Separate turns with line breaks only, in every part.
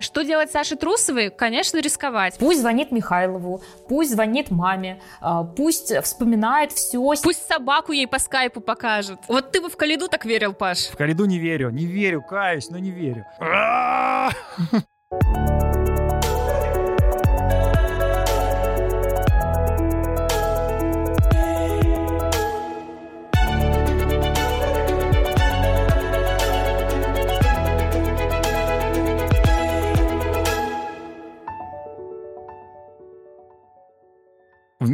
Что делать Саше Трусовой? Конечно, рисковать.
Пусть звонит Михайлову, пусть звонит маме, а, пусть вспоминает все.
Пусть собаку ей по скайпу покажет. Вот ты бы в Калиду так верил, Паш?
В Калиду не верю, не верю, каюсь, но не верю.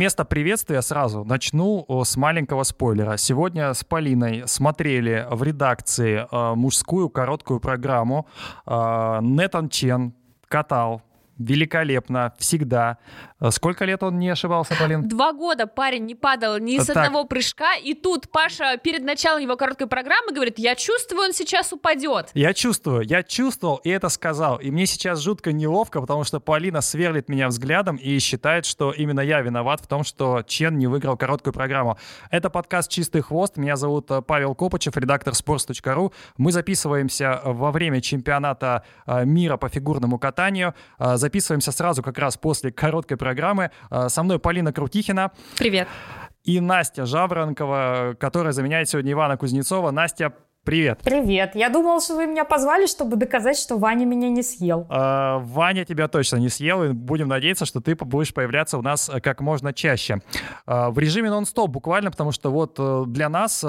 Вместо приветствия сразу начну с маленького спойлера. Сегодня с Полиной смотрели в редакции э, мужскую короткую программу. Э, Нетан Чен катал великолепно, всегда. Э, сколько лет он не ошибался, Полин?
Два года парень не падал ни с так. одного прыжка, и тут Паша перед началом его короткой программы говорит, я чувствую, он сейчас упадет.
Я чувствую, я чувствовал и это сказал. И мне сейчас жутко неловко, потому что Полина сверлит меня взглядом и считает, что именно я виноват в том, что Чен не выиграл короткую программу. Это подкаст «Чистый хвост». Меня зовут э, Павел Копычев, редактор sports.ru. Мы записываемся во время чемпионата э, мира по фигурному катанию записываемся сразу как раз после короткой программы. А, со мной Полина Крутихина.
Привет.
И Настя Жаворонкова, которая заменяет сегодня Ивана Кузнецова. Настя, Привет.
Привет. Я думал, что вы меня позвали, чтобы доказать, что Ваня меня не съел.
Э, Ваня тебя точно не съел, и будем надеяться, что ты будешь появляться у нас как можно чаще. Э, в режиме нон-стоп буквально, потому что вот э, для нас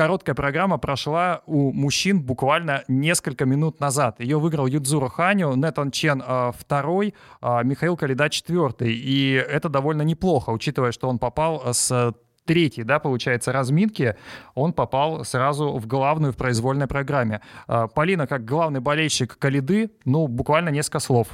короткая программа прошла у мужчин буквально несколько минут назад. Ее выиграл Юдзуро Ханю, Нетан Чен э, второй, э, Михаил Калида четвертый. И это довольно неплохо, учитывая, что он попал с третьей, да, получается, разминки, он попал сразу в главную в произвольной программе. Полина, как главный болельщик Калиды, ну, буквально несколько слов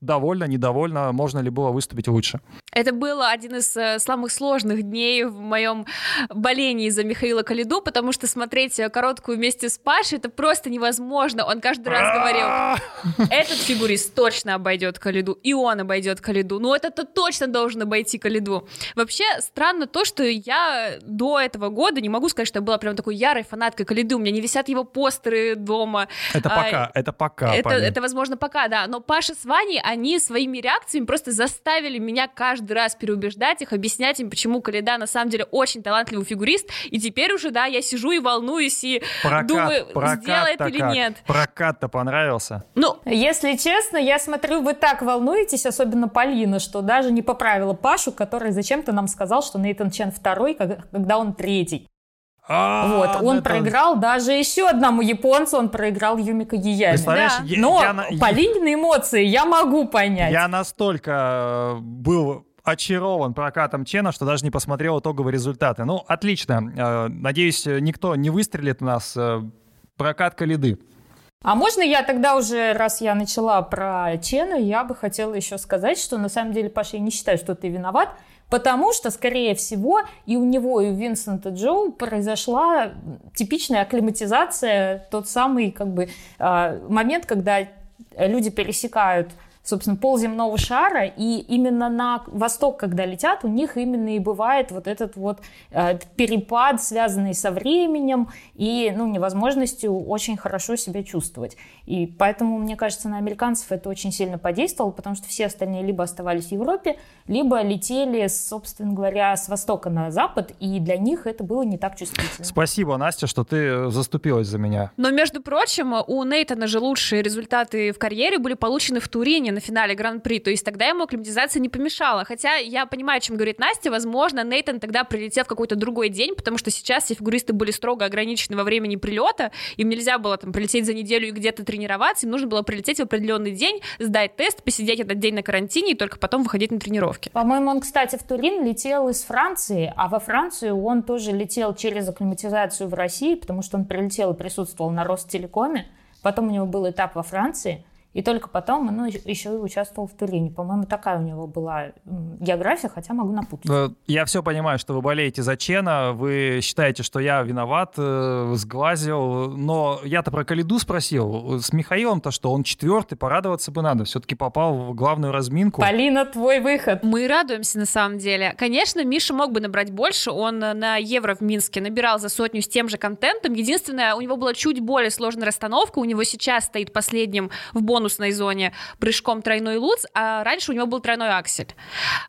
довольно, недовольно, можно ли было выступить лучше?
Это был один из э, самых сложных дней в моем болении за Михаила Калиду, потому что смотреть короткую вместе с Пашей это просто невозможно. Он каждый раз говорил, этот фигурист точно обойдет Калиду, и он обойдет Калиду. Ну, это-то точно должен обойти Калиду. Вообще, странно то, что я до этого года не могу сказать, что я была прям такой ярой фанаткой Калиду. У меня не висят его постеры дома.
Это пока, а, это пока.
Это, это, возможно, пока, да. Но Паша с Ваней компании, они своими реакциями просто заставили меня каждый раз переубеждать их, объяснять им, почему Каледа на самом деле очень талантливый фигурист, и теперь уже, да, я сижу и волнуюсь, и прокат, думаю, прокат сделает или как? нет.
Прокат-то понравился?
Ну, если честно, я смотрю, вы так волнуетесь, особенно Полина, что даже не поправила Пашу, который зачем-то нам сказал, что Нейтан Чен второй, когда он третий. А, вот, он проиграл даже еще одному японцу, он проиграл Юмика Гиями. Да. Но я, Полинины эмоции я могу понять.
Я настолько э, был очарован прокатом Чена, что даже не посмотрел итоговые результаты. Ну, отлично. Э, надеюсь, никто не выстрелит у нас. Э, прокат Калиды.
А можно я тогда уже, раз я начала про Чена, я бы хотела еще сказать, что на самом деле, Паша, я не считаю, что ты виноват. Потому что, скорее всего, и у него, и у Винсента Джоу произошла типичная акклиматизация, тот самый как бы а, момент, когда люди пересекают собственно, пол земного шара, и именно на восток, когда летят, у них именно и бывает вот этот вот э, перепад, связанный со временем и, ну, невозможностью очень хорошо себя чувствовать. И поэтому, мне кажется, на американцев это очень сильно подействовало, потому что все остальные либо оставались в Европе, либо летели, собственно говоря, с востока на запад, и для них это было не так чувствительно.
Спасибо, Настя, что ты заступилась за меня.
Но, между прочим, у Нейтана же лучшие результаты в карьере были получены в Турине на финале Гран-при, то есть тогда ему акклиматизация не помешала. Хотя я понимаю, о чем говорит Настя, возможно, Нейтан тогда прилетел в какой-то другой день, потому что сейчас все фигуристы были строго ограничены во времени прилета, им нельзя было там прилететь за неделю и где-то тренироваться, им нужно было прилететь в определенный день, сдать тест, посидеть этот день на карантине и только потом выходить на тренировки.
По-моему, он, кстати, в Турин летел из Франции, а во Францию он тоже летел через акклиматизацию в России, потому что он прилетел и присутствовал на Ростелекоме. Потом у него был этап во Франции. И только потом он еще и участвовал в Турине. По-моему, такая у него была география, хотя могу напутать. Э,
я все понимаю, что вы болеете за Чена, вы считаете, что я виноват, э, сглазил, но я-то про Калиду спросил. С Михаилом-то что, он четвертый, порадоваться бы надо. Все-таки попал в главную разминку.
Полина, твой выход.
Мы радуемся на самом деле. Конечно, Миша мог бы набрать больше. Он на Евро в Минске набирал за сотню с тем же контентом. Единственное, у него была чуть более сложная расстановка. У него сейчас стоит последним в бонусе бонусной зоне прыжком тройной луц, а раньше у него был тройной аксель.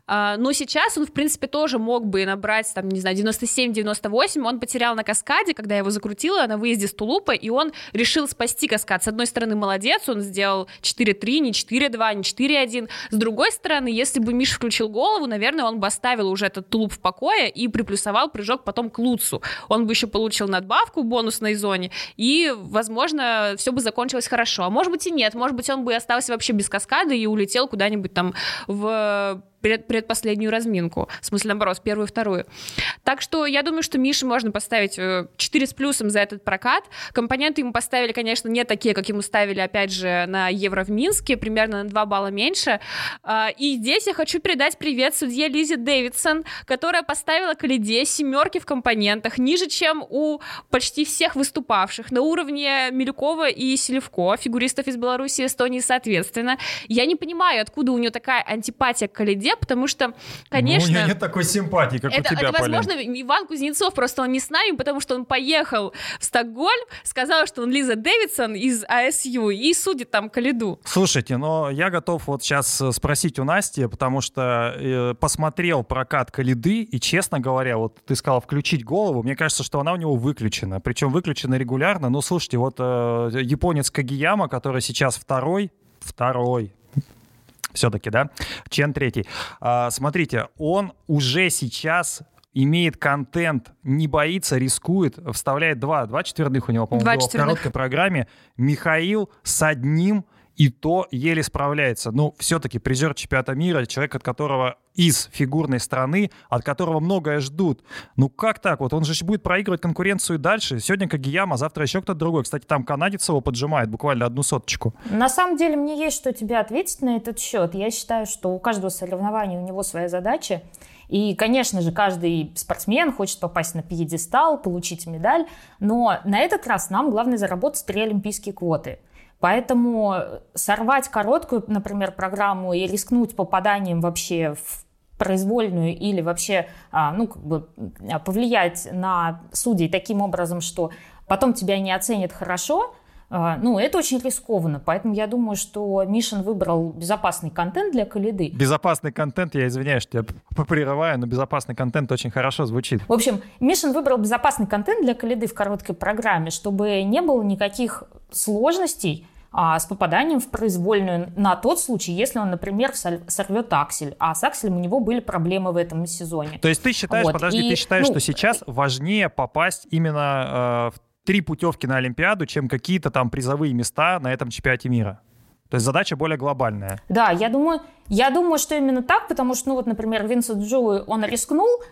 А, но сейчас он, в принципе, тоже мог бы набрать, там, не знаю, 97-98, он потерял на каскаде, когда я его закрутила на выезде с тулупа, и он решил спасти каскад. С одной стороны, молодец, он сделал 4-3, не 4-2, не 4-1. С другой стороны, если бы Миша включил голову, наверное, он бы оставил уже этот тулуп в покое и приплюсовал прыжок потом к луцу. Он бы еще получил надбавку в бонусной зоне, и, возможно, все бы закончилось хорошо. А может быть и нет, может быть он бы остался вообще без каскады и улетел куда-нибудь там в пред, предпоследнюю разминку. В смысле, наоборот, первую и вторую. Так что я думаю, что Мише можно поставить 4 э, с плюсом за этот прокат. Компоненты ему поставили, конечно, не такие, как ему ставили, опять же, на Евро в Минске, примерно на 2 балла меньше. А, и здесь я хочу передать привет судье Лизе Дэвидсон, которая поставила к лиде семерки в компонентах, ниже, чем у почти всех выступавших, на уровне Милюкова и Селевко, фигуристов из Беларуси и Эстонии, соответственно. Я не понимаю, откуда у нее такая антипатия к лиде, суде, потому что, конечно...
Ну, у нее нет такой симпатии, как
это,
у тебя,
Это, возможно, Полин. Иван Кузнецов, просто он не с нами, потому что он поехал в Стокгольм, сказал, что он Лиза Дэвидсон из АСЮ и судит там Калиду.
Слушайте, но я готов вот сейчас э, спросить у Насти, потому что э, посмотрел прокат Калиды, и, честно говоря, вот ты сказал включить голову, мне кажется, что она у него выключена, причем выключена регулярно. Ну, слушайте, вот э, японец Кагияма, который сейчас второй, второй, все-таки, да? Чен третий. А, смотрите, он уже сейчас имеет контент, не боится, рискует, вставляет два, два четверных у него, по-моему, в короткой программе. Михаил с одним и то еле справляется. Ну, все-таки призер чемпионата мира, человек, от которого из фигурной страны, от которого многое ждут. Ну как так? Вот он же будет проигрывать конкуренцию дальше. Сегодня Кагияма, завтра еще кто-то другой. Кстати, там канадец его поджимает буквально одну соточку.
На самом деле мне есть что тебе ответить на этот счет. Я считаю, что у каждого соревнования у него своя задача. И, конечно же, каждый спортсмен хочет попасть на пьедестал, получить медаль, но на этот раз нам главное заработать три олимпийские квоты – Поэтому сорвать короткую, например, программу и рискнуть попаданием вообще в произвольную или вообще а, ну, как бы повлиять на судей таким образом, что потом тебя не оценят хорошо, а, ну, это очень рискованно, поэтому я думаю, что Мишин выбрал безопасный контент для Калиды.
Безопасный контент, я извиняюсь, что я попрерываю, но безопасный контент очень хорошо звучит.
В общем, Мишин выбрал безопасный контент для Калиды в короткой программе, чтобы не было никаких сложностей а, с попаданием в произвольную на тот случай, если он, например, сорвет аксель. А с акселем у него были проблемы в этом сезоне.
То есть ты считаешь, вот. подожди, И, ты считаешь, ну, что сейчас важнее попасть именно э, в три путевки на Олимпиаду, чем какие-то там призовые места на этом чемпионате мира. То есть задача более глобальная.
Да, я думаю, я думаю, что именно так, потому что, ну вот, например, Винсент Джоуи, он рискнул, а,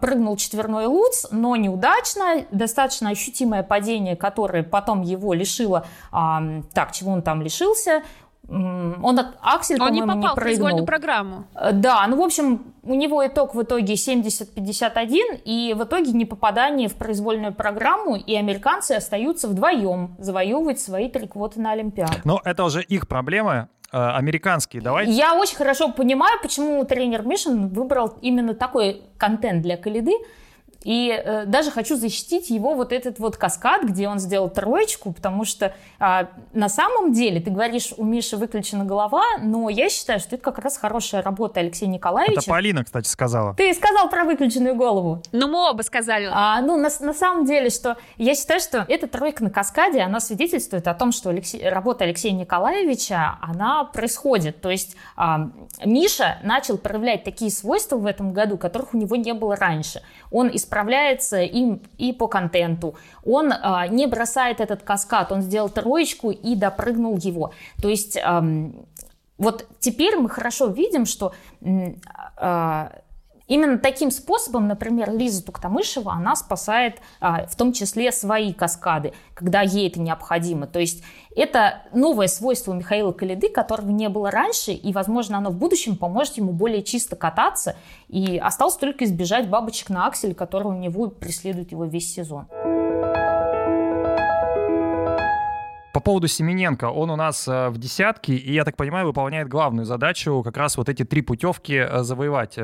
прыгнул четверной луц, но неудачно, достаточно ощутимое падение, которое потом его лишило, а, так, чего он там лишился, он от Аксель, Он не попал не в произвольную
программу.
Э, да, ну, в общем, у него итог в итоге 70-51, и в итоге не попадание в произвольную программу, и американцы остаются вдвоем завоевывать свои три квоты на Олимпиаду.
Но это уже их проблемы, американские, давайте.
Я очень хорошо понимаю, почему тренер Мишин выбрал именно такой контент для Калиды, и э, даже хочу защитить его вот этот вот каскад, где он сделал троечку, потому что э, на самом деле, ты говоришь, у Миши выключена голова, но я считаю, что это как раз хорошая работа Алексея Николаевича.
Это Полина, кстати, сказала.
Ты сказал про выключенную голову.
Ну, мы оба сказали.
А, ну, на, на самом деле, что я считаю, что эта тройка на каскаде, она свидетельствует о том, что Алексей, работа Алексея Николаевича, она происходит. То есть э, Миша начал проявлять такие свойства в этом году, которых у него не было раньше. Он из справляется им и по контенту. Он э, не бросает этот каскад, он сделал троечку и допрыгнул его. То есть э, вот теперь мы хорошо видим, что э, Именно таким способом, например, Лиза Туктамышева, она спасает а, в том числе свои каскады, когда ей это необходимо. То есть это новое свойство Михаила Калиды, которого не было раньше, и, возможно, оно в будущем поможет ему более чисто кататься. И осталось только избежать бабочек на аксель, которые у него преследуют его весь сезон.
По поводу Семененко, он у нас в десятке, и, я так понимаю, выполняет главную задачу как раз вот эти три путевки завоевать.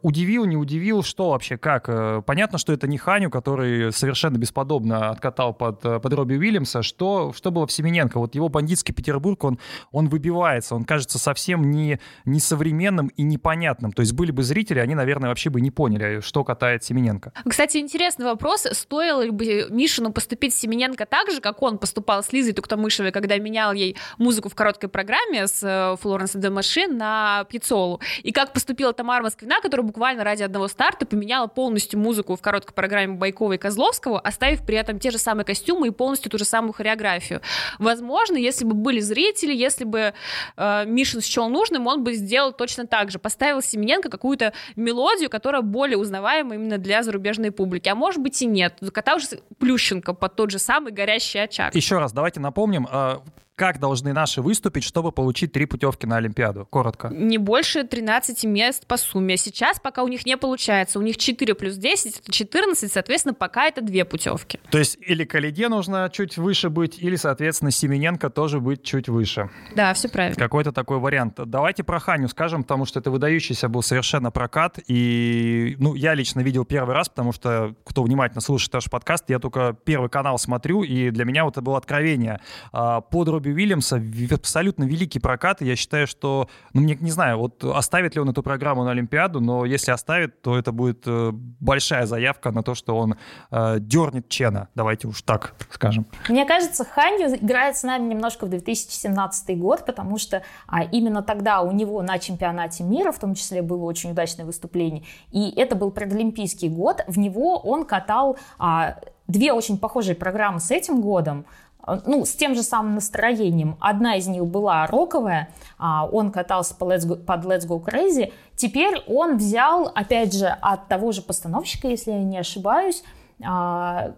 Удивил, не удивил, что вообще, как? Понятно, что это не Ханю, который совершенно бесподобно откатал под, под Робби Уильямса. Что, что было в Семененко? Вот его бандитский Петербург, он, он выбивается, он кажется совсем не, не современным и непонятным. То есть были бы зрители, они, наверное, вообще бы не поняли, что катает Семененко.
Кстати, интересный вопрос. Стоило бы Мишину поступить Семененко так же, как он поступал с Лизой Туктамышевой, когда менял ей музыку в короткой программе с э, Флоренс де Машин на Пиццолу? И как поступила Тамара Москвина, которая буквально ради одного старта поменяла полностью музыку в короткой программе Байкова и Козловского, оставив при этом те же самые костюмы и полностью ту же самую хореографию. Возможно, если бы были зрители, если бы э, Мишин счел нужным, он бы сделал точно так же. Поставил Семененко какую-то мелодию, которая более узнаваема именно для зарубежной публики. А может быть и нет. Закатал же Плющенко под тот же самый горящий очаг.
Еще раз, давайте напомним, а, как должны наши выступить, чтобы получить три путевки на Олимпиаду? Коротко.
Не больше 13 мест по сумме. Сейчас пока у них не получается. У них 4 плюс 10, это 14, соответственно, пока это две путевки.
То есть или Калиде нужно чуть выше быть, или, соответственно, Семененко тоже быть чуть выше.
Да, все правильно.
Какой-то такой вариант. Давайте про Ханю скажем, потому что это выдающийся был совершенно прокат. И, ну, я лично видел первый раз, потому что, кто внимательно слушает наш подкаст, я только первый канал смотрю, и для меня вот это было откровение. А, Подруби Робби Уильямса абсолютно великий прокат. И я считаю, что, ну, мне не знаю, вот оставит ли он эту программу на Олимпиаду, но если оставит, то это будет э, большая заявка на то, что он э, дернет Чена. Давайте уж так скажем.
Мне кажется, Ханью играет с нами немножко в 2017 год, потому что а, именно тогда у него на чемпионате мира, в том числе, было очень удачное выступление. И это был предолимпийский год. В него он катал а, две очень похожие программы с этим годом. А, ну, с тем же самым настроением. Одна из них была роковая, а, он катался по Let's Go, под Let's Go Crazy. Теперь он взял, опять же, от того же постановщика, если я не ошибаюсь, а,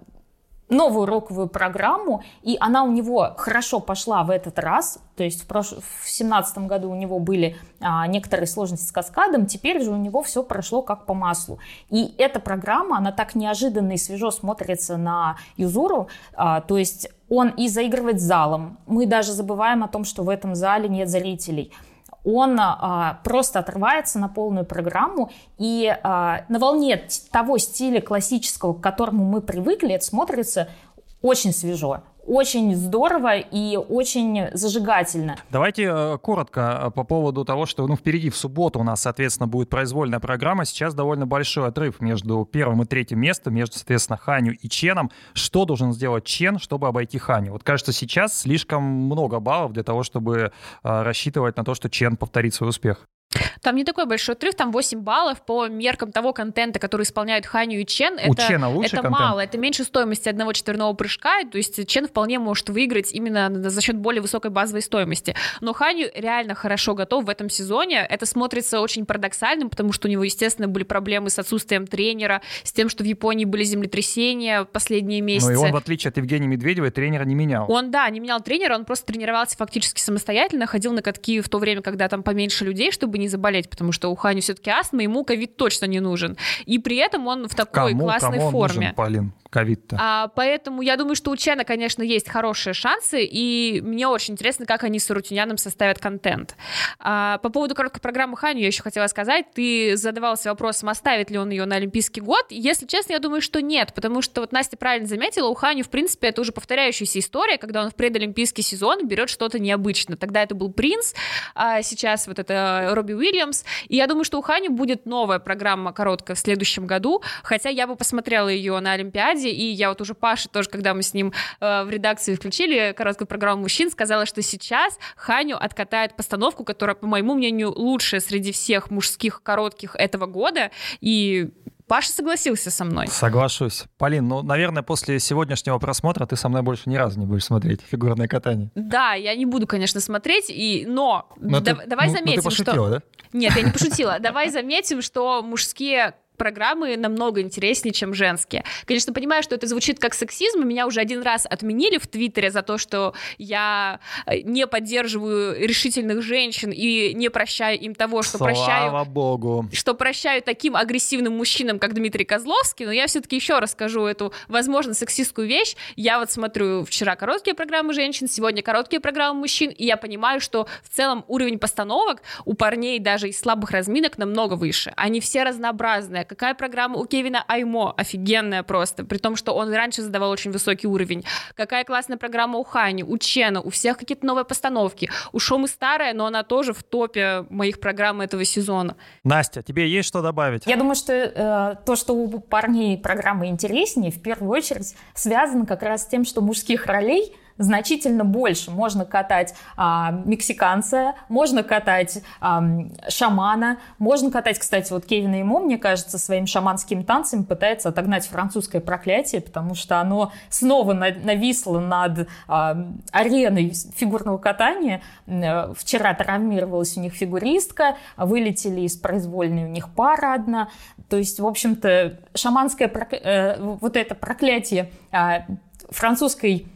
новую роковую программу, и она у него хорошо пошла в этот раз, то есть в 2017 году у него были а, некоторые сложности с каскадом, теперь же у него все прошло как по маслу. И эта программа, она так неожиданно и свежо смотрится на Юзуру, а, то есть он и заигрывает с залом, мы даже забываем о том, что в этом зале нет зрителей – он а, просто отрывается на полную программу, и а, на волне того стиля классического, к которому мы привыкли, это смотрится очень свежо очень здорово и очень зажигательно.
Давайте э, коротко э, по поводу того, что ну, впереди в субботу у нас, соответственно, будет произвольная программа. Сейчас довольно большой отрыв между первым и третьим местом, между, соответственно, Ханю и Ченом. Что должен сделать Чен, чтобы обойти Ханю? Вот кажется, сейчас слишком много баллов для того, чтобы э, рассчитывать на то, что Чен повторит свой успех.
Там не такой большой отрыв, там 8 баллов по меркам того контента, который исполняют Ханю и Чен.
У это, Чена лучше
это
контент?
мало, это меньше стоимости одного четверного прыжка, то есть Чен вполне может выиграть именно за счет более высокой базовой стоимости. Но Ханю реально хорошо готов в этом сезоне. Это смотрится очень парадоксальным, потому что у него, естественно, были проблемы с отсутствием тренера, с тем, что в Японии были землетрясения последние месяцы.
Ну и он, в отличие от Евгения Медведева, тренера не менял.
Он, да, не менял тренера, он просто тренировался фактически самостоятельно, ходил на катки в то время, когда там поменьше людей, чтобы не заболеть болеть, потому что у Хани все-таки астма, ему ковид точно не нужен. И при этом он в такой
кому,
классной
кому
форме.
Нужен, Полин? ковид-то.
А, поэтому я думаю, что у Чена, конечно, есть хорошие шансы, и мне очень интересно, как они с Рутюняном составят контент. А, по поводу короткой программы Ханю я еще хотела сказать. Ты задавался вопросом, оставит ли он ее на Олимпийский год. Если честно, я думаю, что нет, потому что вот Настя правильно заметила, у Ханю, в принципе, это уже повторяющаяся история, когда он в предолимпийский сезон берет что-то необычное. Тогда это был Принц, а сейчас вот это Робби Уильямс. И я думаю, что у Ханю будет новая программа короткая в следующем году, хотя я бы посмотрела ее на Олимпиаде, и я вот уже Паша тоже, когда мы с ним э, в редакции включили короткую программу мужчин, сказала, что сейчас Ханю откатает постановку, которая, по моему мнению, лучшая среди всех мужских коротких этого года, и Паша согласился со мной.
Соглашусь. Полин, ну, наверное, после сегодняшнего просмотра ты со мной больше ни разу не будешь смотреть фигурное катание.
Да, я не буду, конечно, смотреть, и... но, но да, ты, давай ну, заметим,
ну, ты пошутила,
что...
да?
Нет, я не пошутила. Давай заметим, что мужские программы намного интереснее, чем женские. Конечно, понимаю, что это звучит как сексизм, и меня уже один раз отменили в Твиттере за то, что я э, не поддерживаю решительных женщин и не прощаю им того, что
Слава
прощаю...
богу.
Что прощаю таким агрессивным мужчинам, как Дмитрий Козловский, но я все-таки еще расскажу эту, возможно, сексистскую вещь. Я вот смотрю вчера короткие программы женщин, сегодня короткие программы мужчин, и я понимаю, что в целом уровень постановок у парней даже из слабых разминок намного выше. Они все разнообразные. Какая программа у Кевина Аймо? Офигенная просто. При том, что он раньше задавал очень высокий уровень. Какая классная программа у Хани, у Чена, у всех какие-то новые постановки. У Шомы старая, но она тоже в топе моих программ этого сезона.
Настя, тебе есть что добавить?
Я думаю, что э, то, что у парней программы интереснее, в первую очередь связано как раз с тем, что мужских ролей значительно больше. Можно катать а, мексиканца, можно катать а, шамана, можно катать, кстати, вот Кевина Емо, мне кажется, своим шаманским танцем пытается отогнать французское проклятие, потому что оно снова нависло над а, ареной фигурного катания. Вчера травмировалась у них фигуристка, вылетели из произвольной у них пара одна. То есть, в общем-то, шаманское прокля... э, вот это проклятие э, французской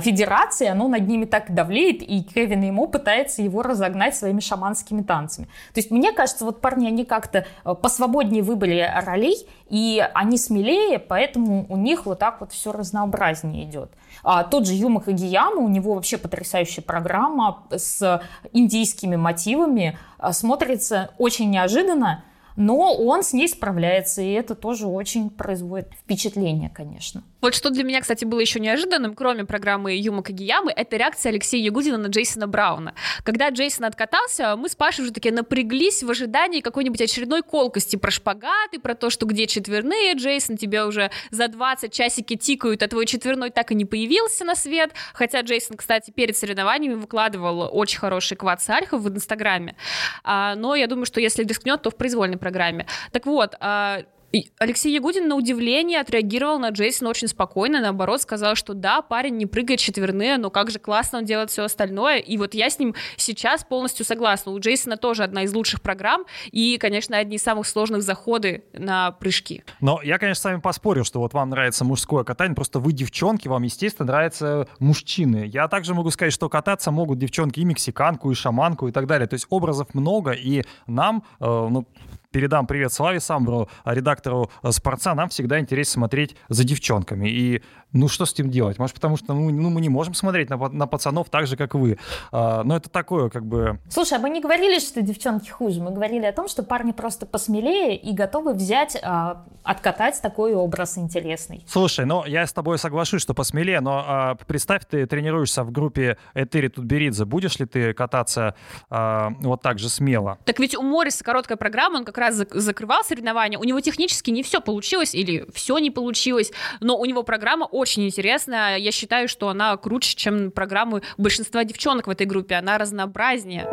федерации, оно над ними так давлеет, и Кевин ему пытается его разогнать своими шаманскими танцами. То есть мне кажется, вот парни, они как-то э, посвободнее выбрали ролей, и они смелее, поэтому у них вот так вот все разнообразнее идет. А тот же Юма Хагияма, у него вообще потрясающая программа с индийскими мотивами, э, смотрится очень неожиданно, но он с ней справляется, и это тоже очень производит впечатление, конечно.
Вот что для меня, кстати, было еще неожиданным, кроме программы Юма Кагиямы, это реакция Алексея Ягудина на Джейсона Брауна. Когда Джейсон откатался, мы с Пашей уже такие напряглись в ожидании какой-нибудь очередной колкости про шпагаты, про то, что где четверные, Джейсон, тебе уже за 20 часики тикают, а твой четверной так и не появился на свет. Хотя Джейсон, кстати, перед соревнованиями выкладывал очень хороший квад Сальхов в Инстаграме. А, но я думаю, что если рискнет, то в произвольной программе. Так вот, а, и Алексей Ягудин на удивление отреагировал на Джейсона очень спокойно, наоборот, сказал, что да, парень не прыгает четверные, но как же классно он делает все остальное, и вот я с ним сейчас полностью согласна. У Джейсона тоже одна из лучших программ, и, конечно, одни из самых сложных заходы на прыжки.
Но я, конечно, с вами поспорю, что вот вам нравится мужское катание, просто вы девчонки, вам, естественно, нравятся мужчины. Я также могу сказать, что кататься могут девчонки и мексиканку, и шаманку, и так далее. То есть образов много, и нам, э, ну, передам привет Славе Самбру, редактору э, «Спорца». Нам всегда интересно смотреть за девчонками. И ну что с этим делать? Может, потому что ну, ну, мы не можем смотреть на, на пацанов так же, как вы. А, но это такое, как бы...
Слушай, а мы не говорили, что девчонки хуже. Мы говорили о том, что парни просто посмелее и готовы взять, а, откатать такой образ интересный.
Слушай, ну я с тобой соглашусь, что посмелее, но а, представь, ты тренируешься в группе Этери Тутберидзе. Будешь ли ты кататься а, вот так же смело?
Так ведь у Морриса короткая программа, он как раз закрывал соревнования. У него технически не все получилось или все не получилось, но у него программа очень интересная. Я считаю, что она круче, чем программы большинства девчонок в этой группе. Она разнообразнее.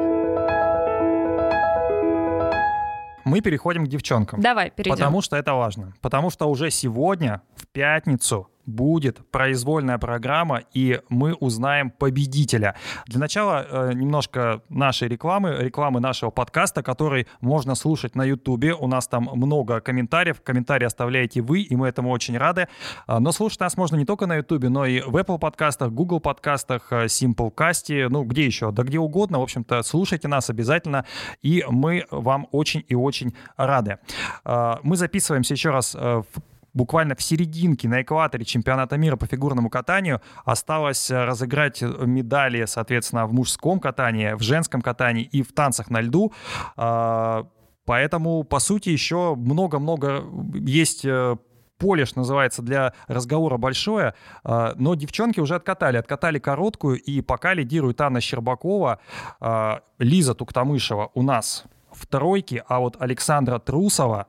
Мы переходим к девчонкам.
Давай, перейдем.
Потому что это важно. Потому что уже сегодня, в пятницу, будет произвольная программа, и мы узнаем победителя. Для начала э, немножко нашей рекламы, рекламы нашего подкаста, который можно слушать на Ютубе. У нас там много комментариев. Комментарии оставляете вы, и мы этому очень рады. А, но слушать нас можно не только на Ютубе, но и в Apple подкастах, Google подкастах, э, Simplecast, ну где еще? Да где угодно. В общем-то, слушайте нас обязательно, и мы вам очень и очень рады. А, мы записываемся еще раз э, в буквально в серединке, на экваторе чемпионата мира по фигурному катанию осталось э, разыграть медали, соответственно, в мужском катании, в женском катании и в танцах на льду. А, поэтому, по сути, еще много-много есть э, поле, что называется, для разговора большое, а, но девчонки уже откатали. Откатали короткую, и пока лидирует Анна Щербакова, а, Лиза Туктамышева у нас в тройке, а вот Александра Трусова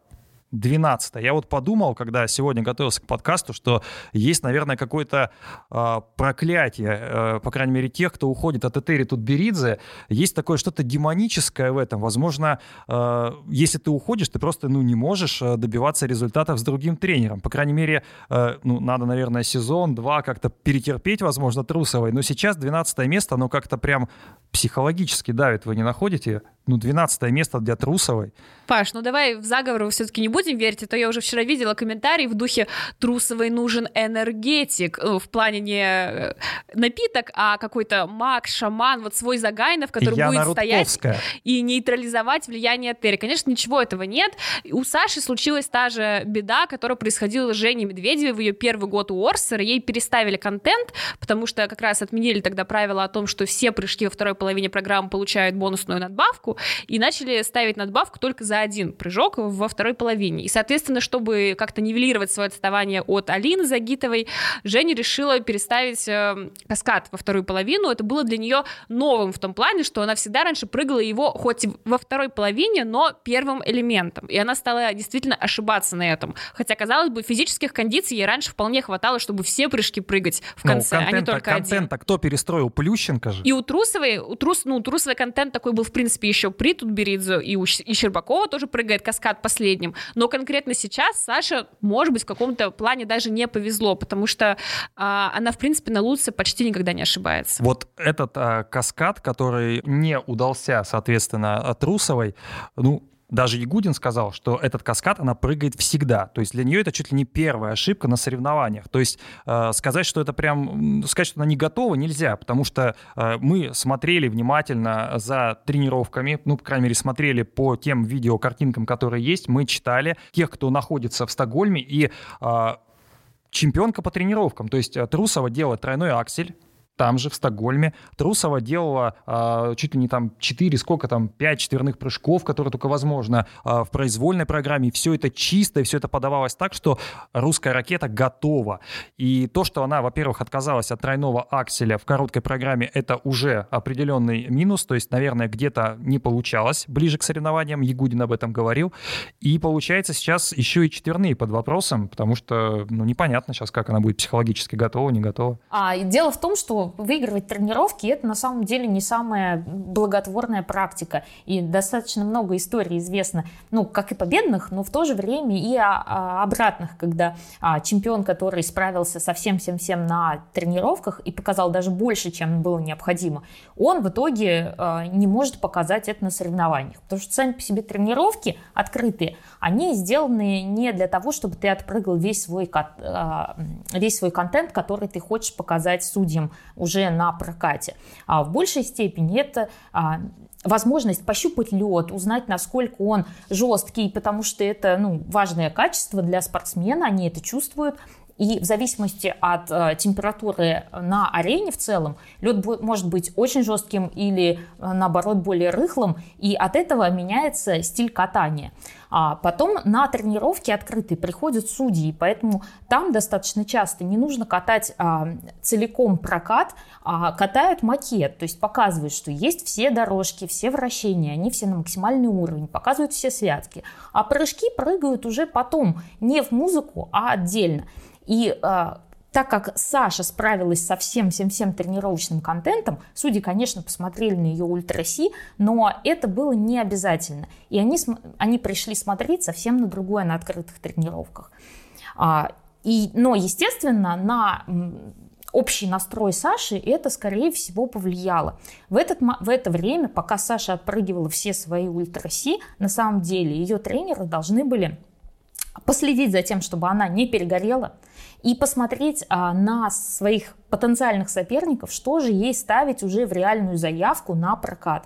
12 Я вот подумал, когда сегодня готовился к подкасту, что есть, наверное, какое-то э, проклятие, э, по крайней мере, тех, кто уходит от Этери Тутберидзе. Есть такое что-то демоническое в этом. Возможно, э, если ты уходишь, ты просто ну, не можешь э, добиваться результатов с другим тренером. По крайней мере, э, ну, надо, наверное, сезон-два как-то перетерпеть, возможно, Трусовой. Но сейчас 12 место, оно как-то прям психологически давит, вы не находите? Ну, 12 место для Трусовой.
Паш, ну давай в заговор все-таки не будем верить, а то я уже вчера видела комментарий в духе «Трусовой нужен энергетик», э, в плане не э, напиток, а какой-то маг, шаман, вот свой Загайнов, который
Яна
будет
Рудковская.
стоять и нейтрализовать влияние Терри. Конечно, ничего этого нет. У Саши случилась та же беда, которая происходила с Женей Медведевой в ее первый год у Орсера. Ей переставили контент, потому что как раз отменили тогда правило о том, что все прыжки во второй половине программы получают бонусную надбавку, и начали ставить надбавку только за один прыжок во второй половине. И, соответственно, чтобы как-то нивелировать свое отставание от Алины Загитовой, Женя решила переставить э, каскад во вторую половину. Это было для нее новым в том плане, что она всегда раньше прыгала его хоть во второй половине, но первым элементом. И она стала действительно ошибаться на этом. Хотя, казалось бы, физических кондиций ей раньше вполне хватало, чтобы все прыжки прыгать в конце,
ну,
а не только один.
контента кто перестроил? Плющенко же.
И у Трусовой, у Трус, ну, у Трусовой контент такой был, в принципе, еще при Тутберидзе, и у и Щербакова тоже прыгает каскад последним. Но конкретно сейчас Саша, может быть, в каком-то плане даже не повезло, потому что а, она, в принципе, на Луце почти никогда не ошибается.
Вот этот а, каскад, который не удался, соответственно, Трусовой, ну, даже Ягудин сказал, что этот каскад она прыгает всегда. То есть для нее это чуть ли не первая ошибка на соревнованиях. То есть э, сказать, что это прям, сказать, что она не готова, нельзя, потому что э, мы смотрели внимательно за тренировками, ну, по крайней мере, смотрели по тем видеокартинкам, которые есть, мы читали тех, кто находится в Стокгольме, и э, чемпионка по тренировкам. То есть э, Трусова делает тройной аксель, там же, в Стокгольме. Трусова делала а, чуть ли не там 4, сколько там, 5 четверных прыжков, которые только возможно а, в произвольной программе. Все это чисто, и все это подавалось так, что русская ракета готова. И то, что она, во-первых, отказалась от тройного акселя в короткой программе, это уже определенный минус. То есть, наверное, где-то не получалось ближе к соревнованиям. Ягудин об этом говорил. И получается сейчас еще и четверные под вопросом, потому что, ну, непонятно сейчас, как она будет психологически готова, не готова.
А и дело в том, что выигрывать тренировки это на самом деле не самая благотворная практика. И достаточно много историй известно, ну, как и победных, но в то же время и о, о обратных, когда а, чемпион, который справился со всем-всем-всем на тренировках и показал даже больше, чем было необходимо, он в итоге а, не может показать это на соревнованиях. Потому что сами по себе тренировки открытые, они сделаны не для того, чтобы ты отпрыгал весь свой, а, весь свой контент, который ты хочешь показать судьям уже на прокате. А в большей степени это а, возможность пощупать лед, узнать, насколько он жесткий, потому что это ну, важное качество для спортсмена, они это чувствуют. И в зависимости от э, температуры на арене в целом, лед может быть очень жестким или э, наоборот более рыхлым, и от этого меняется стиль катания. А потом на тренировки открытые приходят судьи, поэтому там достаточно часто не нужно катать а, целиком прокат, а катают макет, то есть показывают, что есть все дорожки, все вращения, они все на максимальный уровень, показывают все связки. А прыжки прыгают уже потом, не в музыку, а отдельно. И а, так как Саша справилась со всем-всем-всем тренировочным контентом, судьи, конечно, посмотрели на ее ультраси, но это было не обязательно. И они, они пришли смотреть совсем на другое на открытых тренировках. А, и, но, естественно, на общий настрой Саши это, скорее всего, повлияло. В, этот, в это время, пока Саша отпрыгивала все свои ультраси, на самом деле ее тренеры должны были последить за тем, чтобы она не перегорела, и посмотреть а, на своих потенциальных соперников, что же ей ставить уже в реальную заявку на прокат.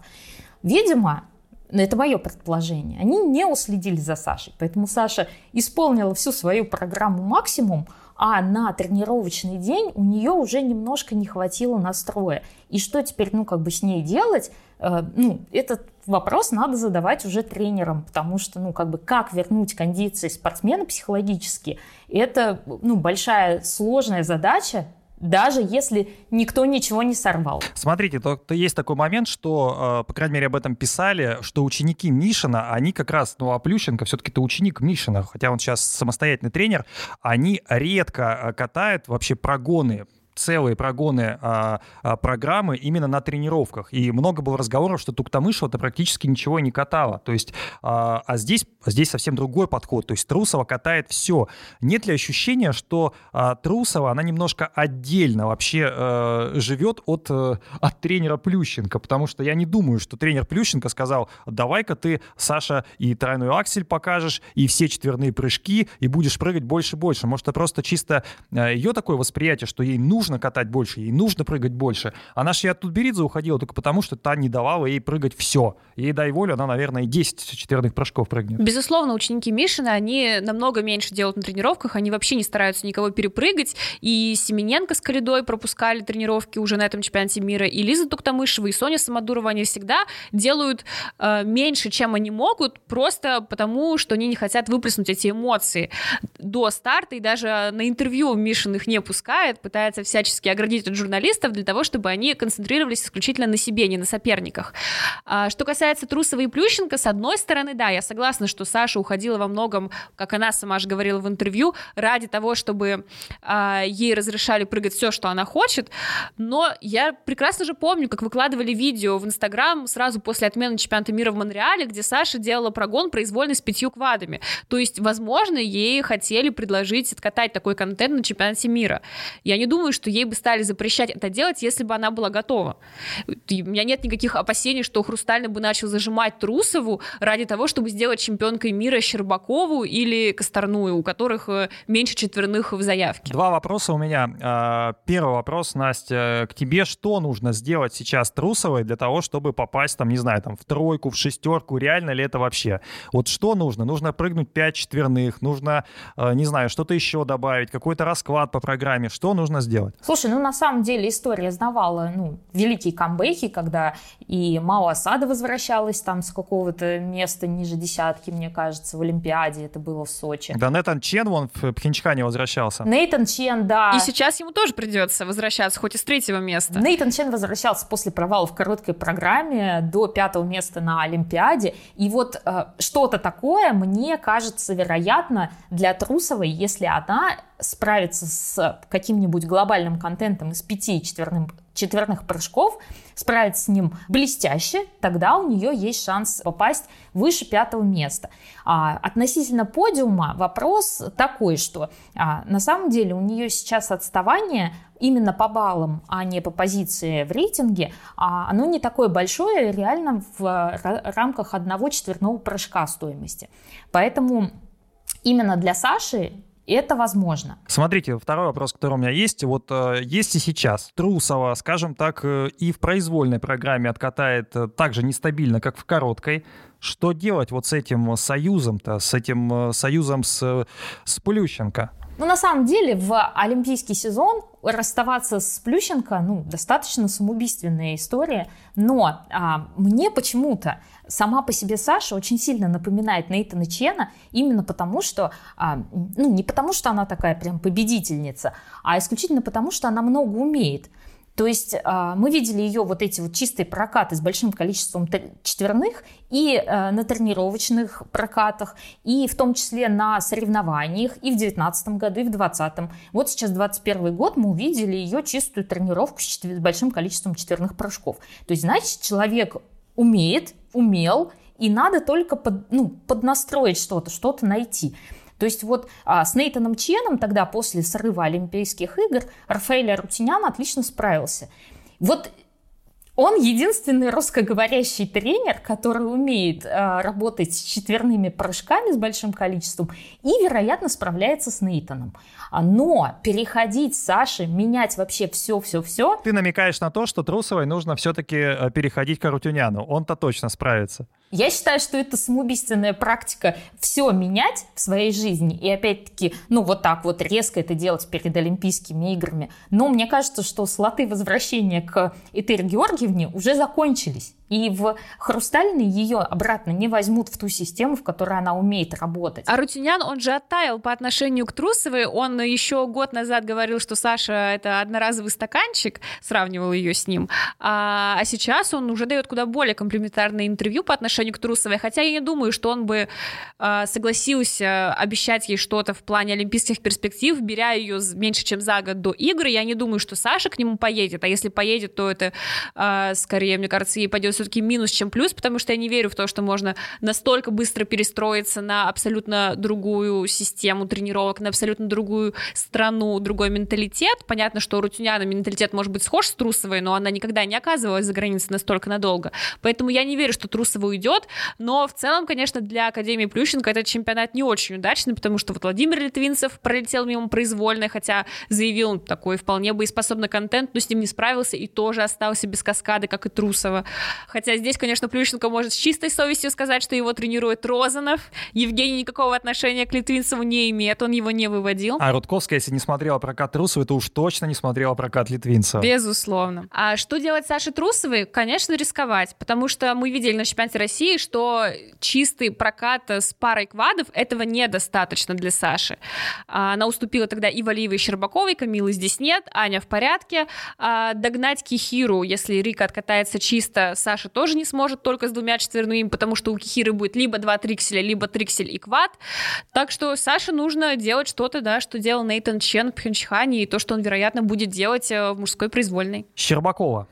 Видимо, это мое предположение, они не уследили за Сашей, поэтому Саша исполнила всю свою программу максимум, а на тренировочный день у нее уже немножко не хватило настроя. И что теперь, ну, как бы с ней делать? Э, ну, этот вопрос надо задавать уже тренерам, потому что, ну, как бы, как вернуть кондиции спортсмена психологически, это, ну, большая сложная задача, даже если никто ничего не сорвал.
Смотрите, то, то есть такой момент, что, э, по крайней мере, об этом писали, что ученики Мишина, они как раз, ну, а Плющенко все-таки это ученик Мишина, хотя он сейчас самостоятельный тренер, они редко э, катают вообще прогоны целые прогоны а, а, программы именно на тренировках. И много было разговоров, что Туктамышева-то практически ничего не катала. То есть, а, а здесь, здесь совсем другой подход. То есть Трусова катает все. Нет ли ощущения, что а, Трусова, она немножко отдельно вообще а, живет от, а, от тренера Плющенко? Потому что я не думаю, что тренер Плющенко сказал, давай-ка ты, Саша, и тройной аксель покажешь, и все четверные прыжки, и будешь прыгать больше и больше. Может, это просто чисто а, ее такое восприятие, что ей нужно катать больше, ей нужно прыгать больше. Же и от Тутберидзе уходила только потому, что та не давала ей прыгать все. Ей дай волю, она, наверное, и 10 четверных прыжков прыгнет.
Безусловно, ученики Мишина, они намного меньше делают на тренировках, они вообще не стараются никого перепрыгать, и Семененко с Калидой пропускали тренировки уже на этом чемпионате мира, и Лиза Туктамышева, и Соня Самодурова, они всегда делают э, меньше, чем они могут, просто потому, что они не хотят выплеснуть эти эмоции до старта, и даже на интервью Мишин их не пускает, пытается всячески оградить от журналистов для того, чтобы они концентрировались исключительно на себе, не на соперниках. А, что касается Трусова и Плющенко, с одной стороны, да, я согласна, что Саша уходила во многом, как она сама же говорила в интервью, ради того, чтобы а, ей разрешали прыгать все, что она хочет, но я прекрасно же помню, как выкладывали видео в Инстаграм сразу после отмены чемпионата мира в Монреале, где Саша делала прогон произвольный с пятью квадами. То есть, возможно, ей хотели предложить откатать такой контент на чемпионате мира. Я не думаю, что ей бы стали запрещать это делать, если бы она была готова. И у меня нет никаких опасений, что Хрустальный бы начал зажимать Трусову ради того, чтобы сделать чемпионкой мира Щербакову или Косторную, у которых э, меньше четверных в заявке.
Два вопроса у меня. А, первый вопрос, Настя, к тебе. Что нужно сделать сейчас Трусовой для того, чтобы попасть, там, не знаю, там, в тройку, в шестерку? Реально ли это вообще? Вот что нужно? Нужно прыгнуть пять четверных, нужно, э, не знаю, что-то еще добавить, какой-то расклад по программе. Что нужно сделать?
Слушай, ну на самом деле история знавала ну, великие камбэки, когда и Мао Асада возвращалась там с какого-то места ниже десятки, мне кажется, в Олимпиаде, это было в Сочи.
Да, Нейтан Чен вон в Пхенчхане возвращался.
Нейтан Чен, да.
И сейчас ему тоже придется возвращаться, хоть и с третьего места.
Нейтан Чен возвращался после провала в короткой программе до пятого места на Олимпиаде. И вот э, что-то такое, мне кажется, вероятно, для Трусовой, если она справится с каким-нибудь глобальным контентом из пяти четверным, четверных прыжков, справиться с ним блестяще, тогда у нее есть шанс попасть выше пятого места. А, относительно подиума вопрос такой, что а, на самом деле у нее сейчас отставание именно по баллам, а не по позиции в рейтинге, а оно не такое большое реально в рамках одного четверного прыжка стоимости. Поэтому именно для Саши это возможно.
Смотрите, второй вопрос, который у меня есть. Вот э, если сейчас Трусова, скажем так, э, и в произвольной программе откатает э, так же нестабильно, как в короткой, что делать вот с этим союзом-то, с этим союзом с, с Плющенко?
Ну, на самом деле, в олимпийский сезон расставаться с Плющенко, ну, достаточно самоубийственная история, но а, мне почему-то сама по себе Саша очень сильно напоминает Нейтана Чена, именно потому что, а, ну, не потому что она такая прям победительница, а исключительно потому что она много умеет. То есть а, мы видели ее вот эти вот чистые прокаты с большим количеством четверных и а, на тренировочных прокатах, и в том числе на соревнованиях и в 2019 году, и в 2020. Вот сейчас 2021 год мы увидели ее чистую тренировку с большим количеством четверных прыжков. То есть, значит, человек умеет, умел, и надо только под, ну, поднастроить что-то, что-то найти. То есть вот а, с Нейтаном Ченом тогда после срыва Олимпийских игр Рафаэль Арутинян отлично справился. Вот он единственный русскоговорящий тренер, который умеет э, работать с четверными прыжками с большим количеством и, вероятно, справляется с Нейтаном. Но переходить Саше, менять вообще все-все-все...
Ты намекаешь на то, что Трусовой нужно все-таки э, переходить к Арутюняну. Он-то точно справится.
Я считаю, что это самоубийственная практика все менять в своей жизни. И опять-таки, ну вот так вот резко это делать перед Олимпийскими играми. Но мне кажется, что слоты возвращения к Этери Георгиевне уже закончились. И в хрустальный ее обратно не возьмут в ту систему, в которой она умеет работать.
А Рутинян, он же оттаял по отношению к Трусовой. Он еще год назад говорил, что Саша — это одноразовый стаканчик, сравнивал ее с ним. А, а сейчас он уже дает куда более комплиментарное интервью по отношению отношению к Трусовой, хотя я не думаю, что он бы э, согласился обещать ей что-то в плане олимпийских перспектив, беря ее меньше, чем за год до игры. Я не думаю, что Саша к нему поедет, а если поедет, то это э, скорее, мне кажется, ей пойдет все-таки минус, чем плюс, потому что я не верю в то, что можно настолько быстро перестроиться на абсолютно другую систему тренировок, на абсолютно другую страну, другой менталитет. Понятно, что у Рутюняна менталитет может быть схож с Трусовой, но она никогда не оказывалась за границей настолько надолго. Поэтому я не верю, что Трусова уйдет, но в целом, конечно, для Академии Плющенко этот чемпионат не очень удачный, потому что вот Владимир Литвинцев пролетел мимо произвольно, хотя заявил такой вполне боеспособный контент, но с ним не справился и тоже остался без каскады, как и Трусова. Хотя здесь, конечно, Плющенко может с чистой совестью сказать, что его тренирует Розанов. Евгений никакого отношения к Литвинцеву не имеет, он его не выводил.
А Рудковская, если не смотрела прокат Трусова, то уж точно не смотрела прокат Литвинцева.
Безусловно. А что делать Саше Трусовой? Конечно, рисковать, потому что мы видели на чемпионате России, что чистый прокат с парой квадов этого недостаточно для Саши. А, она уступила тогда и Валиевой, и Щербаковой, Камилы здесь нет, Аня в порядке. А, догнать Кихиру, если Рика откатается чисто, Саша тоже не сможет только с двумя четверными, потому что у Кихиры будет либо два трикселя, либо триксель и квад. Так что Саше нужно делать что-то, да, что делал Нейтан Чен в Пхенчхане, и то, что он, вероятно, будет делать э, в мужской произвольной.
Щербакова.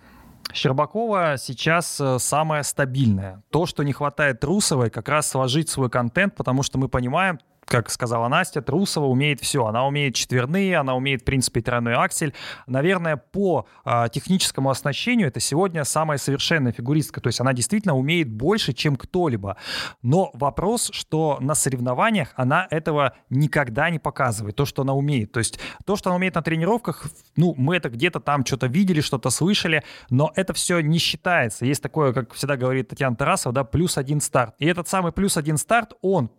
Щербакова сейчас э, самая стабильная. То, что не хватает Трусовой, как раз сложить свой контент, потому что мы понимаем, как сказала Настя, Трусова умеет все. Она умеет четверные, она умеет, в принципе, тройной аксель. Наверное, по а, техническому оснащению это сегодня самая совершенная фигуристка. То есть она действительно умеет больше, чем кто-либо. Но вопрос, что на соревнованиях она этого никогда не показывает, то, что она умеет. То есть то, что она умеет на тренировках, ну, мы это где-то там что-то видели, что-то слышали, но это все не считается. Есть такое, как всегда говорит Татьяна Тарасова, да, плюс один старт. И этот самый плюс один старт, он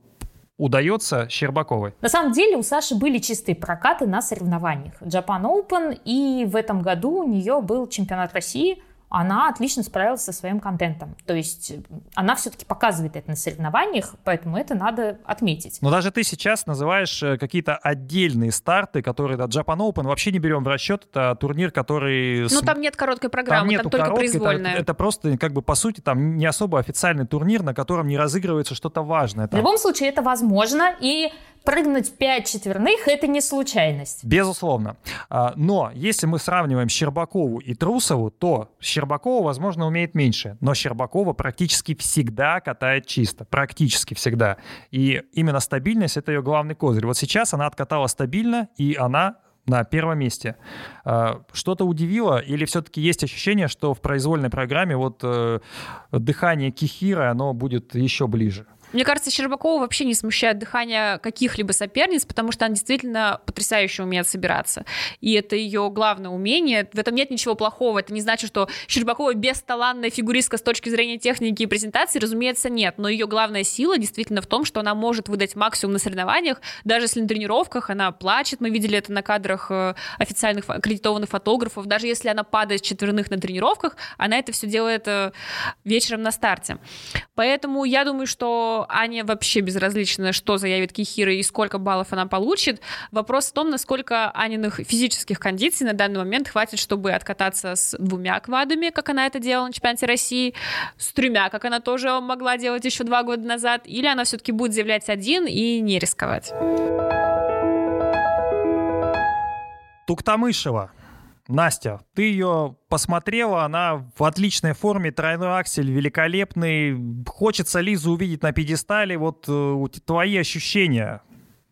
удается Щербаковой?
На самом деле у Саши были чистые прокаты на соревнованиях. Japan Open, и в этом году у нее был чемпионат России – она отлично справилась со своим контентом. То есть э, она все-таки показывает это на соревнованиях, поэтому это надо отметить.
Но даже ты сейчас называешь э, какие-то отдельные старты, которые от Japan Open вообще не берем в расчет. Это турнир, который...
Ну, там нет короткой программы, там, там только короткой, произвольная.
Это, это просто, как бы, по сути, там не особо официальный турнир, на котором не разыгрывается что-то важное. Там.
В любом случае, это возможно, и прыгнуть 5 четверных – это не случайность.
Безусловно. А, но если мы сравниваем Щербакову и Трусову, то Щербакова, возможно, умеет меньше, но Щербакова практически всегда катает чисто, практически всегда. И именно стабильность – это ее главный козырь. Вот сейчас она откатала стабильно, и она на первом месте. А, что-то удивило или все-таки есть ощущение, что в произвольной программе вот э, дыхание Кихира, оно будет еще ближе?
Мне кажется, Щербакова вообще не смущает дыхание каких-либо соперниц, потому что она действительно потрясающе умеет собираться. И это ее главное умение. В этом нет ничего плохого. Это не значит, что Щербакова бесталанная фигуристка с точки зрения техники и презентации, разумеется, нет. Но ее главная сила действительно в том, что она может выдать максимум на соревнованиях, даже если на тренировках она плачет. Мы видели это на кадрах э, официальных аккредитованных фотографов. Даже если она падает с четверных на тренировках, она это все делает э, вечером на старте. Поэтому я думаю, что Ане вообще безразлично, что заявит Кихира и сколько баллов она получит. Вопрос в том, насколько Аниных физических кондиций на данный момент хватит, чтобы откататься с двумя квадами, как она это делала на чемпионате России, с тремя, как она тоже могла делать еще два года назад, или она все-таки будет заявлять один и не рисковать.
Туктамышева Настя, ты ее посмотрела, она в отличной форме, тройной аксель, великолепный. Хочется Лизу увидеть на пьедестале. Вот э, твои ощущения.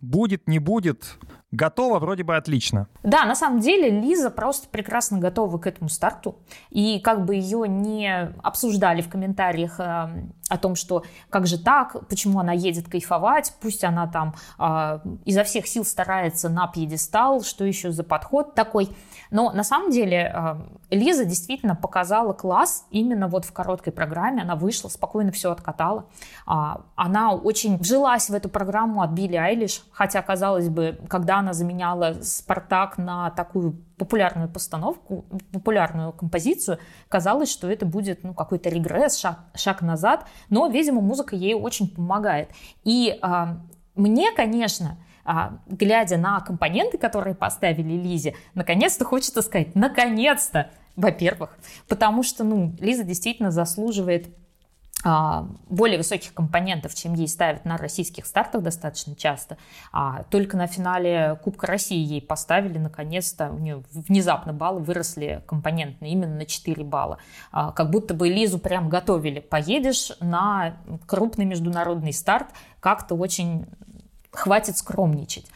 Будет, не будет? Готова вроде бы отлично.
Да, на самом деле Лиза просто прекрасно готова к этому старту. И как бы ее не обсуждали в комментариях э, о том, что как же так, почему она едет кайфовать, пусть она там э, изо всех сил старается на пьедестал, что еще за подход такой. Но на самом деле э, Лиза действительно показала класс именно вот в короткой программе. Она вышла, спокойно все откатала. Э, она очень вжилась в эту программу от Билли Айлиш, хотя, казалось бы, когда она заменяла «Спартак» на такую популярную постановку, популярную композицию, казалось, что это будет ну, какой-то регресс, шаг, шаг назад, но, видимо, музыка ей очень помогает. И а, мне, конечно, а, глядя на компоненты, которые поставили Лизе, наконец-то хочется сказать, наконец-то, во-первых, потому что, ну, Лиза действительно заслуживает более высоких компонентов, чем ей ставят на российских стартах достаточно часто. А только на финале Кубка России ей поставили, наконец-то, у нее внезапно баллы выросли компонентные, именно на 4 балла. А, как будто бы Лизу прям готовили. Поедешь на крупный международный старт, как-то очень хватит скромничать.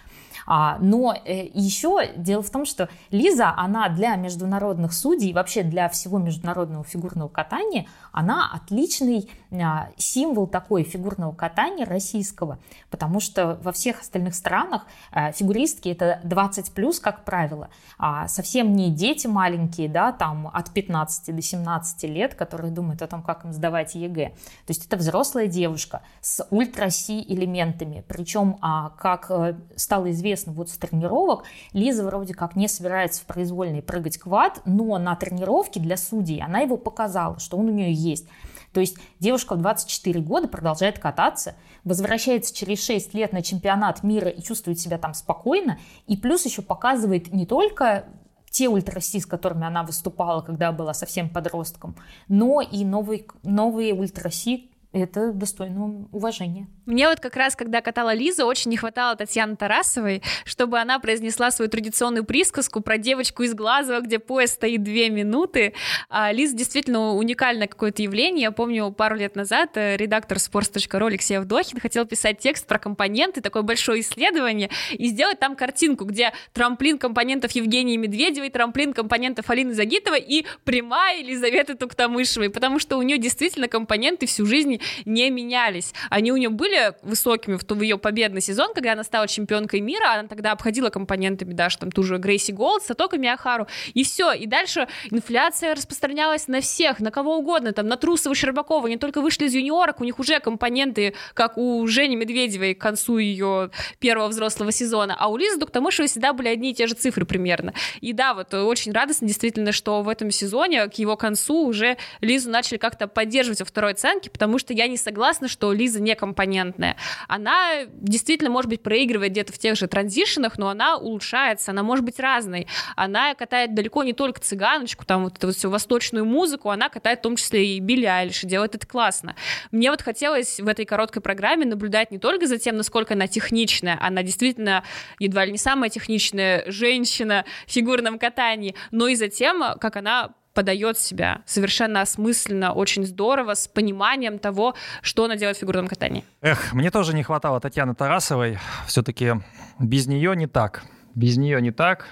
А, но э, еще дело в том, что Лиза, она для международных судей, вообще для всего международного фигурного катания, она отличный а, символ такой фигурного катания российского, потому что во всех остальных странах а, фигуристки это 20 плюс, как правило, а совсем не дети маленькие, да, там от 15 до 17 лет, которые думают о том, как им сдавать ЕГЭ. То есть это взрослая девушка с ультра-си элементами, причем, как э, стало известно, известно вот с тренировок, Лиза вроде как не собирается в произвольной прыгать квад, но на тренировке для судей она его показала, что он у нее есть. То есть девушка в 24 года продолжает кататься, возвращается через 6 лет на чемпионат мира и чувствует себя там спокойно, и плюс еще показывает не только те ультраси, с которыми она выступала, когда была совсем подростком, но и новые, новые ультраси, это достойно уважения.
Мне вот как раз, когда катала Лиза, очень не хватало Татьяны Тарасовой, чтобы она произнесла свою традиционную присказку про девочку из Глазова, где поезд стоит две минуты. А Лиза действительно уникальное какое-то явление. Я помню, пару лет назад э, редактор sports.ru Алексей Авдохин хотел писать текст про компоненты, такое большое исследование, и сделать там картинку, где трамплин компонентов Евгении Медведевой, трамплин компонентов Алины Загитовой и прямая Елизаветы Туктамышевой, потому что у нее действительно компоненты всю жизнь не менялись. Они у нее были высокими в, в ее победный сезон, когда она стала чемпионкой мира, она тогда обходила компонентами даже там ту же Грейси Голд, Сатока Миахару, и все. И дальше инфляция распространялась на всех, на кого угодно, там, на Трусова, Щербакова, они только вышли из юниорок, у них уже компоненты, как у Жени Медведевой к концу ее первого взрослого сезона, а у Лизы Дуктамышевой всегда были одни и те же цифры примерно. И да, вот очень радостно действительно, что в этом сезоне к его концу уже Лизу начали как-то поддерживать во второй оценке, потому что я не согласна, что Лиза не компонентная. Она действительно, может быть, проигрывает где-то в тех же транзишенах, но она улучшается, она может быть разной. Она катает далеко не только цыганочку, там вот эту вот всю восточную музыку, она катает в том числе и Билли Айлиш, и делает это классно. Мне вот хотелось в этой короткой программе наблюдать не только за тем, насколько она техничная, она действительно едва ли не самая техничная женщина в фигурном катании, но и за тем, как она подает себя совершенно осмысленно, очень здорово, с пониманием того, что она делает в фигурном катании.
Эх, мне тоже не хватало Татьяны Тарасовой. Все-таки без нее не так. Без нее не так.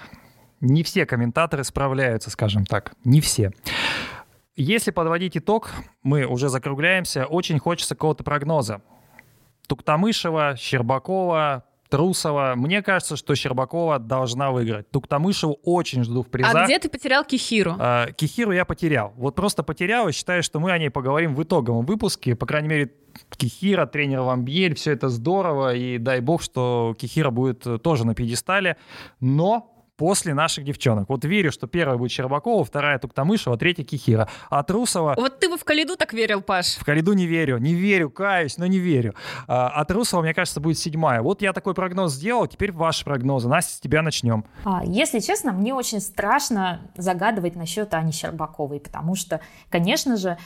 Не все комментаторы справляются, скажем так. Не все. Если подводить итог, мы уже закругляемся, очень хочется какого-то прогноза. Туктамышева, Щербакова, Трусова. Мне кажется, что Щербакова должна выиграть. Туктамышеву очень жду в призах.
А где ты потерял Кихиру?
А, Кихиру я потерял. Вот просто потерял и считаю, что мы о ней поговорим в итоговом выпуске. По крайней мере, Кихира, тренер Вамбьель, все это здорово. И дай бог, что Кихира будет тоже на пьедестале. Но после наших девчонок. Вот верю, что первая будет Щербакова, вторая Туктамышева, третья Кихира. А Трусова...
Вот ты бы в Калиду так верил, Паш.
В Калиду не верю. Не верю, каюсь, но не верю. А, а Трусова, мне кажется, будет седьмая. Вот я такой прогноз сделал, теперь ваши прогнозы. Настя, с тебя начнем.
А, если честно, мне очень страшно загадывать насчет Ани Щербаковой, потому что, конечно же,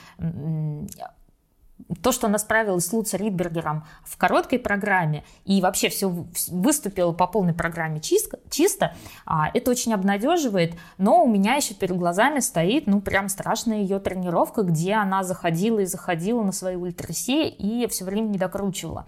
то, что она справилась с Луци Ридбергером в короткой программе и вообще все выступила по полной программе чисто, чисто а, это очень обнадеживает, но у меня еще перед глазами стоит, ну, прям страшная ее тренировка, где она заходила и заходила на свои ультрасе и все время не докручивала.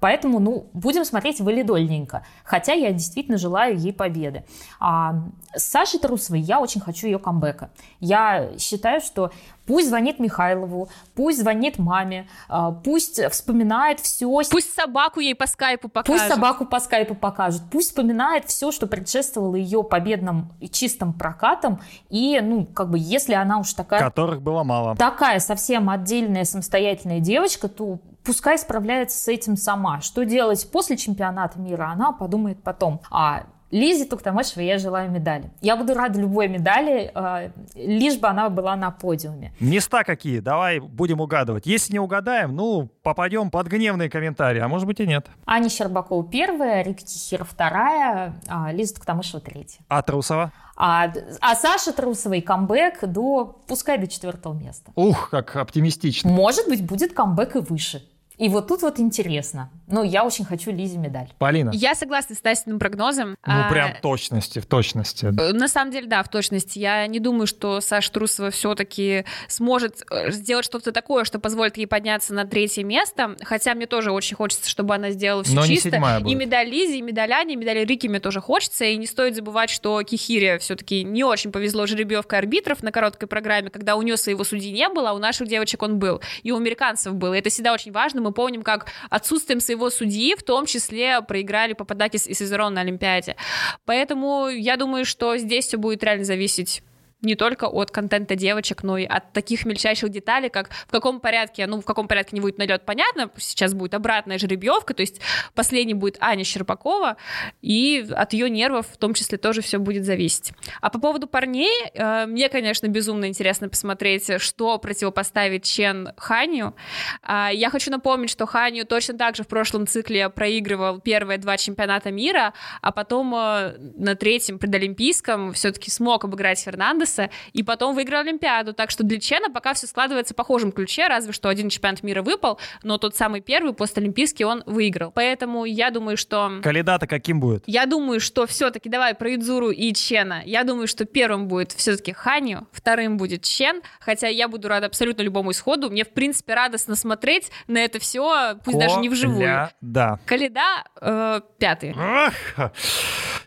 Поэтому, ну, будем смотреть валидольненько. Хотя я действительно желаю ей победы. А с Сашей Трусовой я очень хочу ее камбэка. Я считаю, что пусть звонит Михайлову, пусть звонит маме, а, пусть вспоминает все.
Пусть собаку ей по скайпу покажет.
Пусть собаку по скайпу покажет. Пусть вспоминает все, что предшествовало ее победным и чистым прокатам. И, ну, как бы, если она уж такая...
Которых было мало.
Такая совсем отдельная самостоятельная девочка, то пускай справляется с этим сама. Что делать после чемпионата мира, она подумает потом. А Лизе Туктамышевой я желаю медали. Я буду рада любой медали, э, лишь бы она была на подиуме.
Места какие? Давай будем угадывать. Если не угадаем, ну, попадем под гневные комментарии, а может быть и нет.
Аня Щербакова первая, Рика Тихир вторая, а Лиза Туктамышева третья.
А Трусова?
А, а Саша Трусовой камбэк до, пускай до четвертого места.
Ух, как оптимистично.
Может быть, будет камбэк и выше. И вот тут вот интересно. Ну, я очень хочу Лизе медаль.
Полина.
Я согласна с Настиным прогнозом.
Ну, а, прям в точности, в точности.
Э, на самом деле, да, в точности. Я не думаю, что Саша Трусова все-таки сможет э, сделать что-то такое, что позволит ей подняться на третье место. Хотя мне тоже очень хочется, чтобы она сделала все
Но
чисто.
Не
и медаль Лизе, и медаль Ане, и медаль Рики мне тоже хочется. И не стоит забывать, что Кихире все-таки не очень повезло жеребьевкой арбитров на короткой программе, когда у нее своего судьи не было, а у наших девочек он был. И у американцев был. И это всегда очень важно. Мы помним, как отсутствием своего судьи, в том числе проиграли Пападакис и Сезерон на Олимпиаде. Поэтому я думаю, что здесь все будет реально зависеть не только от контента девочек, но и от таких мельчайших деталей, как в каком порядке, ну, в каком порядке не будет налет, понятно, сейчас будет обратная жеребьевка, то есть последний будет Аня Щербакова, и от ее нервов в том числе тоже все будет зависеть. А по поводу парней, э, мне, конечно, безумно интересно посмотреть, что противопоставить Чен Ханю. Э, я хочу напомнить, что Ханю точно так же в прошлом цикле проигрывал первые два чемпионата мира, а потом э, на третьем предолимпийском все-таки смог обыграть Фернандес, Дэвиса, и потом выиграл Олимпиаду. Так что для Чена пока все складывается в похожем ключе, разве что один чемпионат мира выпал, но тот самый первый постолимпийский он выиграл. Поэтому я думаю, что...
Каледа-то каким будет?
Я думаю, что все-таки давай про Идзуру и Чена. Я думаю, что первым будет все-таки Ханю, вторым будет Чен, хотя я буду рада абсолютно любому исходу. Мне, в принципе, радостно смотреть на это все, пусть Ко даже не вживую.
Да.
Каледа э, пятый.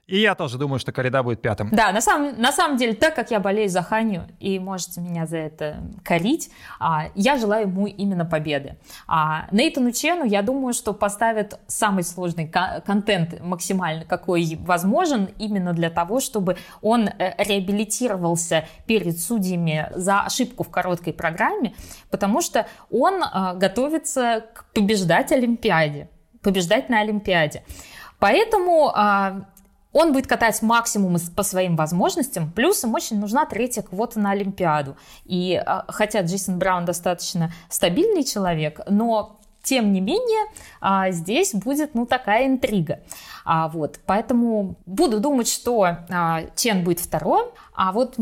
И я тоже думаю, что Каледа будет пятым.
Да, на самом, на самом деле, так как я болею за Ханю, и можете меня за это корить, а, я желаю ему именно победы. А Нейтану Чену, я думаю, что поставят самый сложный контент максимально, какой возможен, именно для того, чтобы он э, реабилитировался перед судьями за ошибку в короткой программе, потому что он а, готовится к побеждать Олимпиаде, побеждать на Олимпиаде. Поэтому он будет катать максимум по своим возможностям, плюс им очень нужна третья квота на Олимпиаду. И а, хотя Джейсон Браун достаточно стабильный человек, но тем не менее, а, здесь будет, ну, такая интрига. А, вот, поэтому буду думать, что Чен будет второй, а вот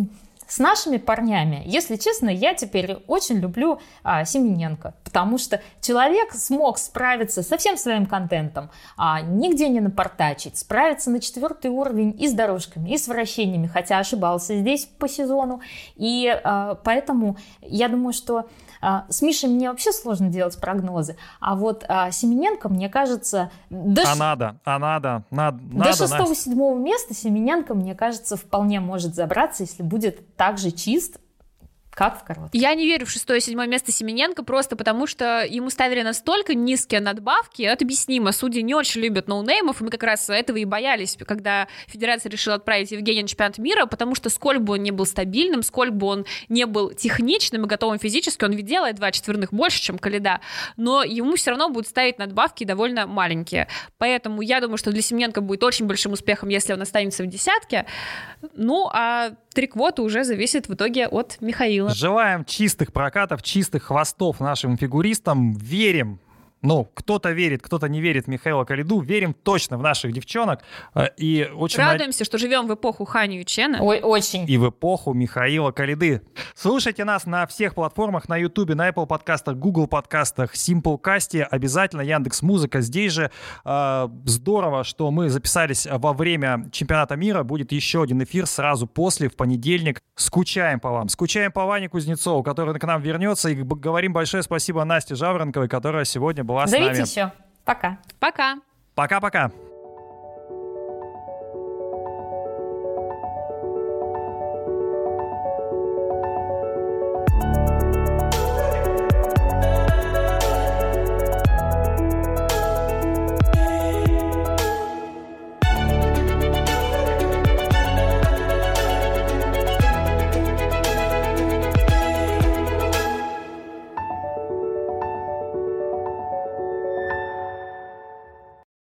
с нашими парнями, если честно, я теперь очень люблю а, Семененко, потому что человек смог справиться со всем своим контентом, а, нигде не напортачить, справиться на четвертый уровень и с дорожками, и с вращениями, хотя ошибался здесь по сезону. И а, поэтому я думаю, что с Мишей мне вообще сложно делать прогнозы, а вот а, Семененко, мне кажется...
До а ш... надо, а надо, надо,
До шестого-седьмого места Семененко, мне кажется, вполне может забраться, если будет так же чист, как в коротком?
Я не верю в шестое-седьмое место Семененко просто потому, что ему ставили настолько низкие надбавки, это объяснимо. Судьи не очень любят ноунеймов, и мы как раз этого и боялись, когда Федерация решила отправить Евгения на чемпионат мира, потому что сколько бы он не был стабильным, сколько бы он не был техничным и готовым физически, он ведь делает два четверных больше, чем Каледа, но ему все равно будут ставить надбавки довольно маленькие. Поэтому я думаю, что для Семененко будет очень большим успехом, если он останется в десятке. Ну, а три квоты уже зависит в итоге от Михаила.
Желаем чистых прокатов, чистых хвостов нашим фигуристам. Верим ну, кто-то верит, кто-то не верит в Михаила Калиду, верим точно в наших девчонок. Э, и очень
Радуемся, над... что живем в эпоху Ханю и Чена.
Ой, очень.
И в эпоху Михаила Калиды. Слушайте нас на всех платформах, на YouTube, на Apple подкастах, Google подкастах, Simplecast, обязательно Яндекс Музыка. Здесь же э, здорово, что мы записались во время чемпионата мира. Будет еще один эфир сразу после, в понедельник. Скучаем по вам. Скучаем по Ване Кузнецову, который к нам вернется. И говорим большое спасибо Насте Жаворонковой, которая сегодня была
Зовите
с нами.
еще. Пока.
Пока.
Пока-пока.